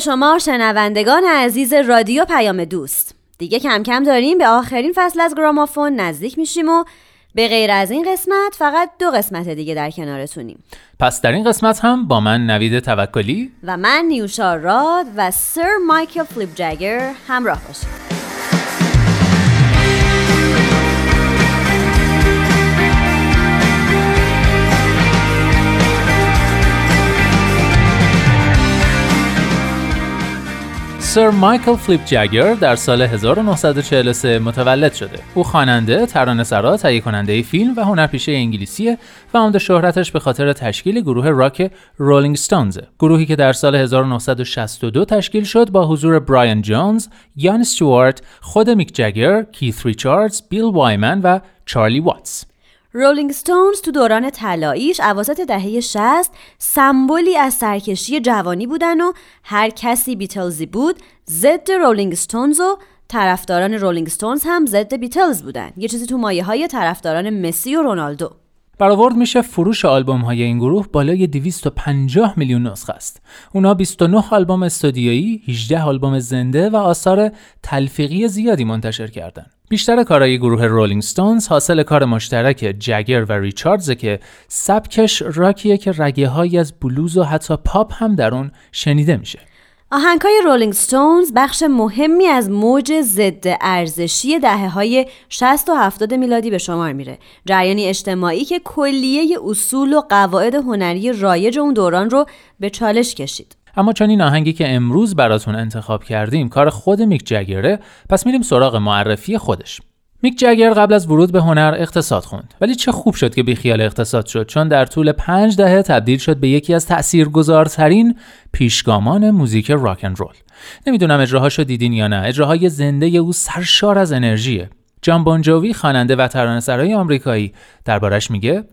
شما شنوندگان عزیز رادیو پیام دوست. دیگه کم کم داریم به آخرین فصل از گرامافون نزدیک میشیم و به غیر از این قسمت فقط دو قسمت دیگه در کنارتونیم. پس در این قسمت هم با من نوید توکلی و من نیوشا راد و سر مایکل فلیپ جگر همراه باشیم سر مایکل فلیپ جگر در سال 1943 متولد شده. او خواننده، ترانه‌سرا، تهیه کننده فیلم و هنرپیشه انگلیسیه و عمده شهرتش به خاطر تشکیل گروه راک رولینگ ستونز. گروهی که در سال 1962 تشکیل شد با حضور برایان جونز، یان استوارت، خود میک جگر، کیث ریچاردز، بیل وایمن و چارلی واتس. رولینگ ستونز تو دوران طلاییش اواسط دهه 60 سمبولی از سرکشی جوانی بودن و هر کسی بیتلزی بود ضد رولینگ ستونز و طرفداران رولینگ ستونز هم ضد بیتلز بودن یه چیزی تو مایه های طرفداران مسی و رونالدو برآورد میشه فروش آلبوم های این گروه بالای 250 میلیون نسخه است. اونا 29 آلبوم استودیویی، 18 آلبوم زنده و آثار تلفیقی زیادی منتشر کردند. بیشتر کارهای گروه رولینگ ستونز حاصل کار مشترک جگر و ریچاردز که سبکش راکیه که رگه هایی از بلوز و حتی پاپ هم در اون شنیده میشه. آهنگای رولینگ ستونز بخش مهمی از موج ضد ارزشی دهه های 60 و 70 میلادی به شمار میره. جریانی اجتماعی که کلیه اصول و قواعد هنری رایج اون دوران رو به چالش کشید. اما چون این آهنگی که امروز براتون انتخاب کردیم کار خود میک جگره پس میریم سراغ معرفی خودش. میک جگر قبل از ورود به هنر اقتصاد خوند. ولی چه خوب شد که بیخیال اقتصاد شد چون در طول پنج دهه تبدیل شد به یکی از تاثیرگذارترین پیشگامان موزیک راک اند رول. نمی‌دونم اجراهاشو دیدین یا نه اجراهای زنده او سرشار از انرژیه. جان بونجوی خواننده و ترانه‌سرای آمریکایی دربارش میگه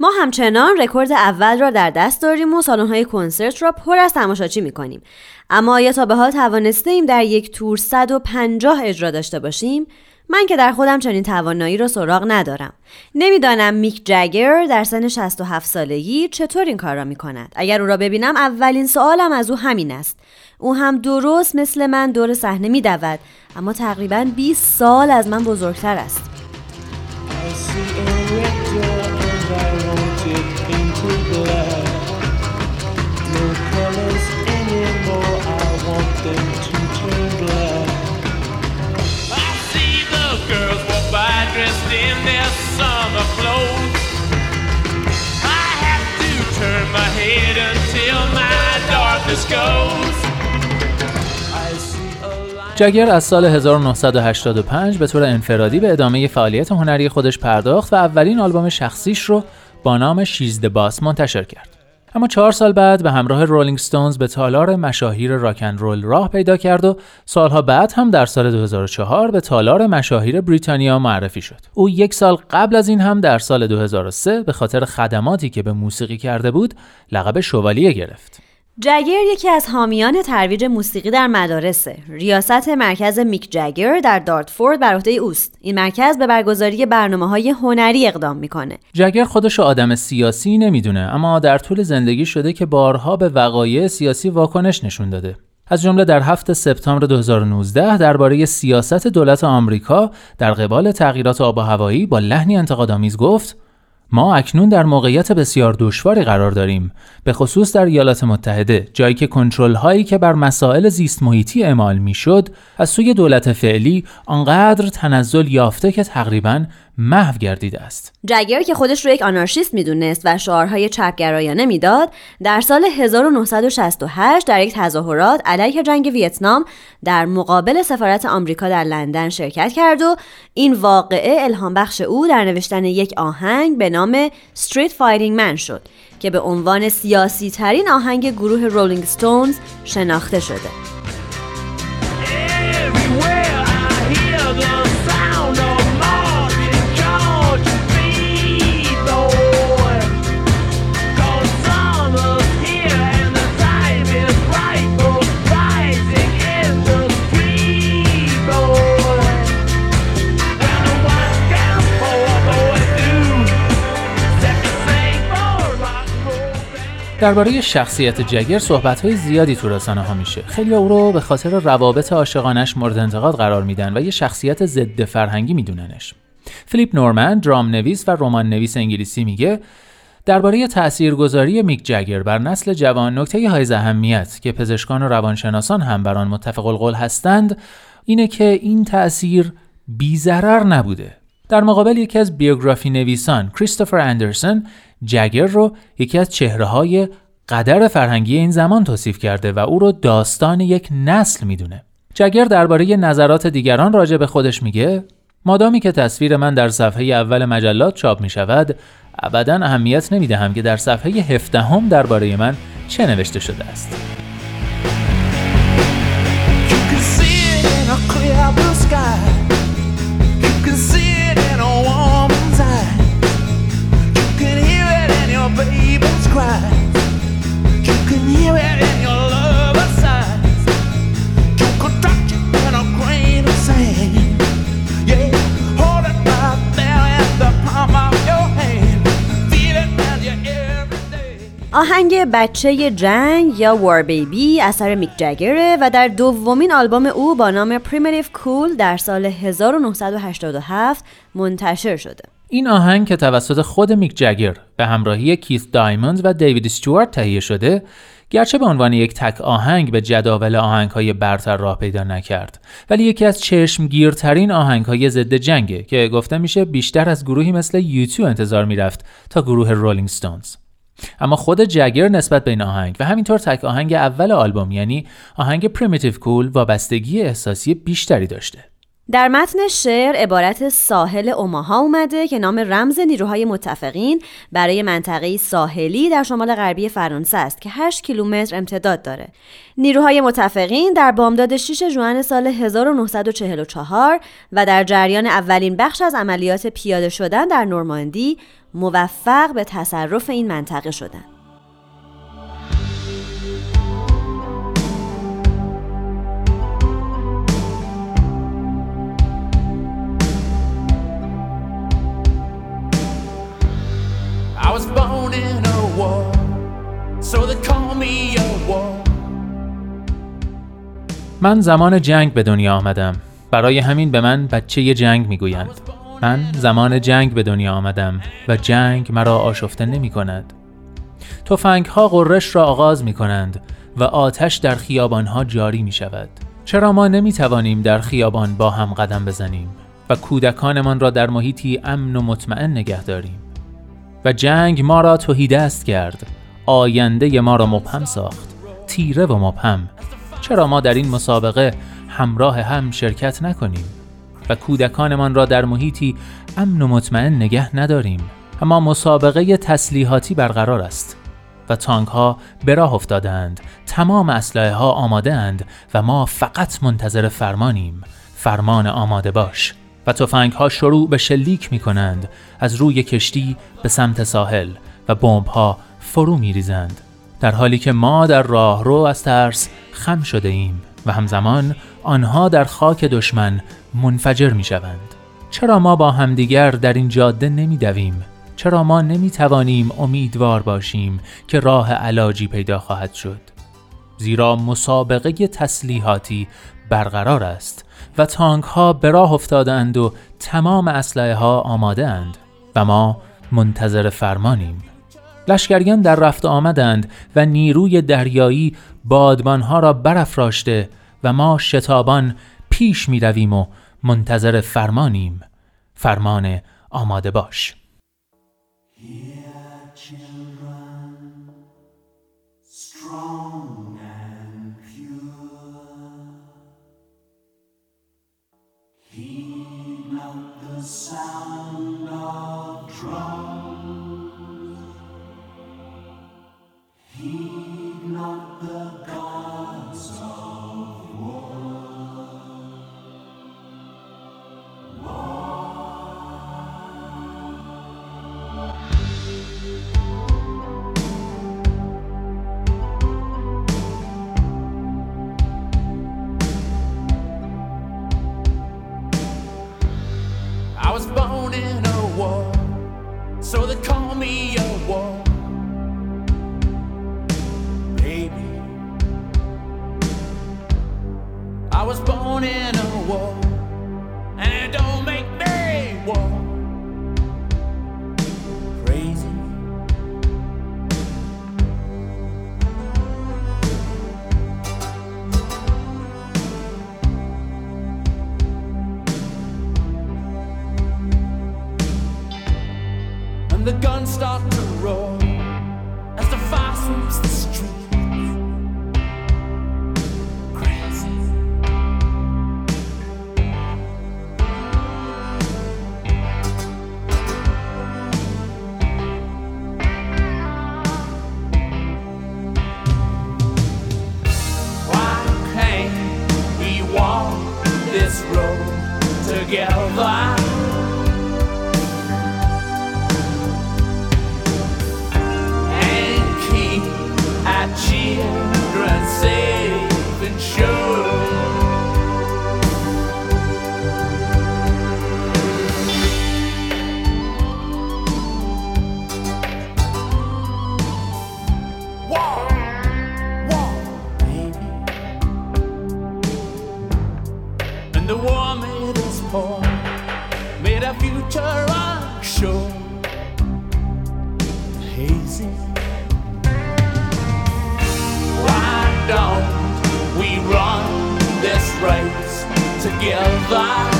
ما همچنان رکورد اول را در دست داریم و های کنسرت را پر از تماشاچی می‌کنیم. اما آیا تا به حال توانسته ایم در یک تور 150 اجرا داشته باشیم؟ من که در خودم چنین توانایی را سراغ ندارم. نمی‌دانم میک جگر در سن 67 سالگی چطور این کار را می کند اگر او را ببینم اولین سوالم از او همین است. او هم درست مثل من دور صحنه می دود اما تقریبا 20 سال از من بزرگتر است. جگر از سال 1985 به طور انفرادی به ادامه فعالیت هنری خودش پرداخت و اولین آلبوم شخصیش رو با نام شیز باس منتشر کرد. اما چهار سال بعد به همراه رولینگ ستونز به تالار مشاهیر راکن رول راه پیدا کرد و سالها بعد هم در سال 2004 به تالار مشاهیر بریتانیا معرفی شد. او یک سال قبل از این هم در سال 2003 به خاطر خدماتی که به موسیقی کرده بود لقب شوالیه گرفت. جگر یکی از حامیان ترویج موسیقی در مدارسه. ریاست مرکز میک جگر در دارتفورد بر عهده اوست. این مرکز به برگزاری برنامه های هنری اقدام می‌کنه. جگر خودش آدم سیاسی نمی‌دونه اما در طول زندگی شده که بارها به وقایع سیاسی واکنش نشون داده. از جمله در 7 سپتامبر 2019 درباره سیاست دولت آمریکا در قبال تغییرات آب و هوایی با لحنی انتقادآمیز گفت ما اکنون در موقعیت بسیار دشواری قرار داریم به خصوص در ایالات متحده جایی که کنترل هایی که بر مسائل زیست محیطی اعمال می‌شد از سوی دولت فعلی آنقدر تنزل یافته که تقریبا محو گردیده است. جگر که خودش رو یک آنارشیست می‌دونست و شعارهای چپگرایانه می‌داد، در سال 1968 در یک تظاهرات علیه جنگ ویتنام در مقابل سفارت آمریکا در لندن شرکت کرد و این واقعه الهام بخش او در نوشتن یک آهنگ به نام Street Fighting Man شد که به عنوان سیاسی ترین آهنگ گروه رولینگ ستونز شناخته شده. درباره شخصیت جگر صحبت های زیادی تو رسانه ها میشه. خیلی او رو به خاطر روابط عاشقانش مورد انتقاد قرار میدن و یه شخصیت ضد فرهنگی میدوننش. فیلیپ نورمن درام نویس و رمان نویس انگلیسی میگه درباره تاثیرگذاری میک جگر بر نسل جوان نکته های اهمیت که پزشکان و روانشناسان هم بر آن متفق القول هستند اینه که این تأثیر بیزرر نبوده. در مقابل یکی از بیوگرافی نویسان کریستوفر اندرسون جگر رو یکی از چهره های قدر فرهنگی این زمان توصیف کرده و او رو داستان یک نسل می‌دونه. جگر درباره نظرات دیگران راجع به خودش میگه مادامی که تصویر من در صفحه اول مجلات چاپ می شود ابدا اهمیت نمی دهم که در صفحه هفدهم درباره من چه نوشته شده است. آهنگ بچه جنگ یا War Baby اثر میک جگره و در دومین آلبوم او با نام Primitive Cool در سال 1987 منتشر شده. این آهنگ که توسط خود میک جگر به همراهی کیث دایموند و دیوید استوارت تهیه شده گرچه به عنوان یک تک آهنگ به جداول آهنگ های برتر راه پیدا نکرد ولی یکی از چشمگیرترین آهنگ های ضد جنگه که گفته میشه بیشتر از گروهی مثل U2 انتظار می‌رفت تا گروه رولینگ ستونز اما خود جگر نسبت به این آهنگ و همینطور تک آهنگ اول آلبوم یعنی آهنگ Primitive Cool وابستگی احساسی بیشتری داشته در متن شعر عبارت ساحل اوماها اومده که نام رمز نیروهای متفقین برای منطقه ساحلی در شمال غربی فرانسه است که 8 کیلومتر امتداد داره. نیروهای متفقین در بامداد 6 ژوئن سال 1944 و در جریان اولین بخش از عملیات پیاده شدن در نورماندی موفق به تصرف این منطقه شدند. من زمان جنگ به دنیا آمدم. برای همین به من بچه جنگ می‌گویند. من زمان جنگ به دنیا آمدم و جنگ مرا آشفته نمی کند. توفنگ ها قررش را آغاز می کنند و آتش در خیابان ها جاری می شود. چرا ما نمی توانیم در خیابان با هم قدم بزنیم و کودکانمان را در محیطی امن و مطمئن نگه داریم؟ و جنگ ما را توهی دست کرد. آینده ما را مبهم ساخت. تیره و مبهم. چرا ما در این مسابقه همراه هم شرکت نکنیم؟ و کودکانمان را در محیطی امن و مطمئن نگه نداریم. اما مسابقه تسلیحاتی برقرار است و تانک ها به راه افتادند تمام اسلحه ها آماده اند و ما فقط منتظر فرمانیم. فرمان آماده باش. و تفنگ ها شروع به شلیک می کنند از روی کشتی به سمت ساحل و بمب ها فرو می ریزند در حالی که ما در راه رو از ترس خم شده ایم و همزمان آنها در خاک دشمن منفجر می شوند. چرا ما با همدیگر در این جاده نمی دویم؟ چرا ما نمی توانیم امیدوار باشیم که راه علاجی پیدا خواهد شد؟ زیرا مسابقه تسلیحاتی برقرار است و تانک ها به راه افتادند و تمام اسلحه ها آماده اند و ما منتظر فرمانیم لشکریان در رفت آمدند و نیروی دریایی بادبانها را برافراشته و ما شتابان پیش می رویم و منتظر فرمانیم. فرمان آماده باش. was born in a don't we run this race together?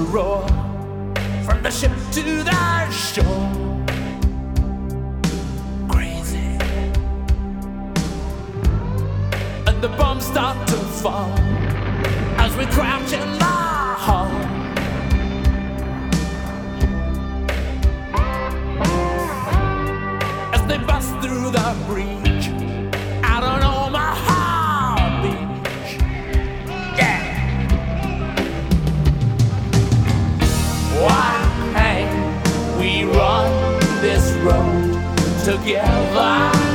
roar from the ship to the shore. Crazy. And the bombs start to fall as we crouch in the hall. As they bust through the breeze. Together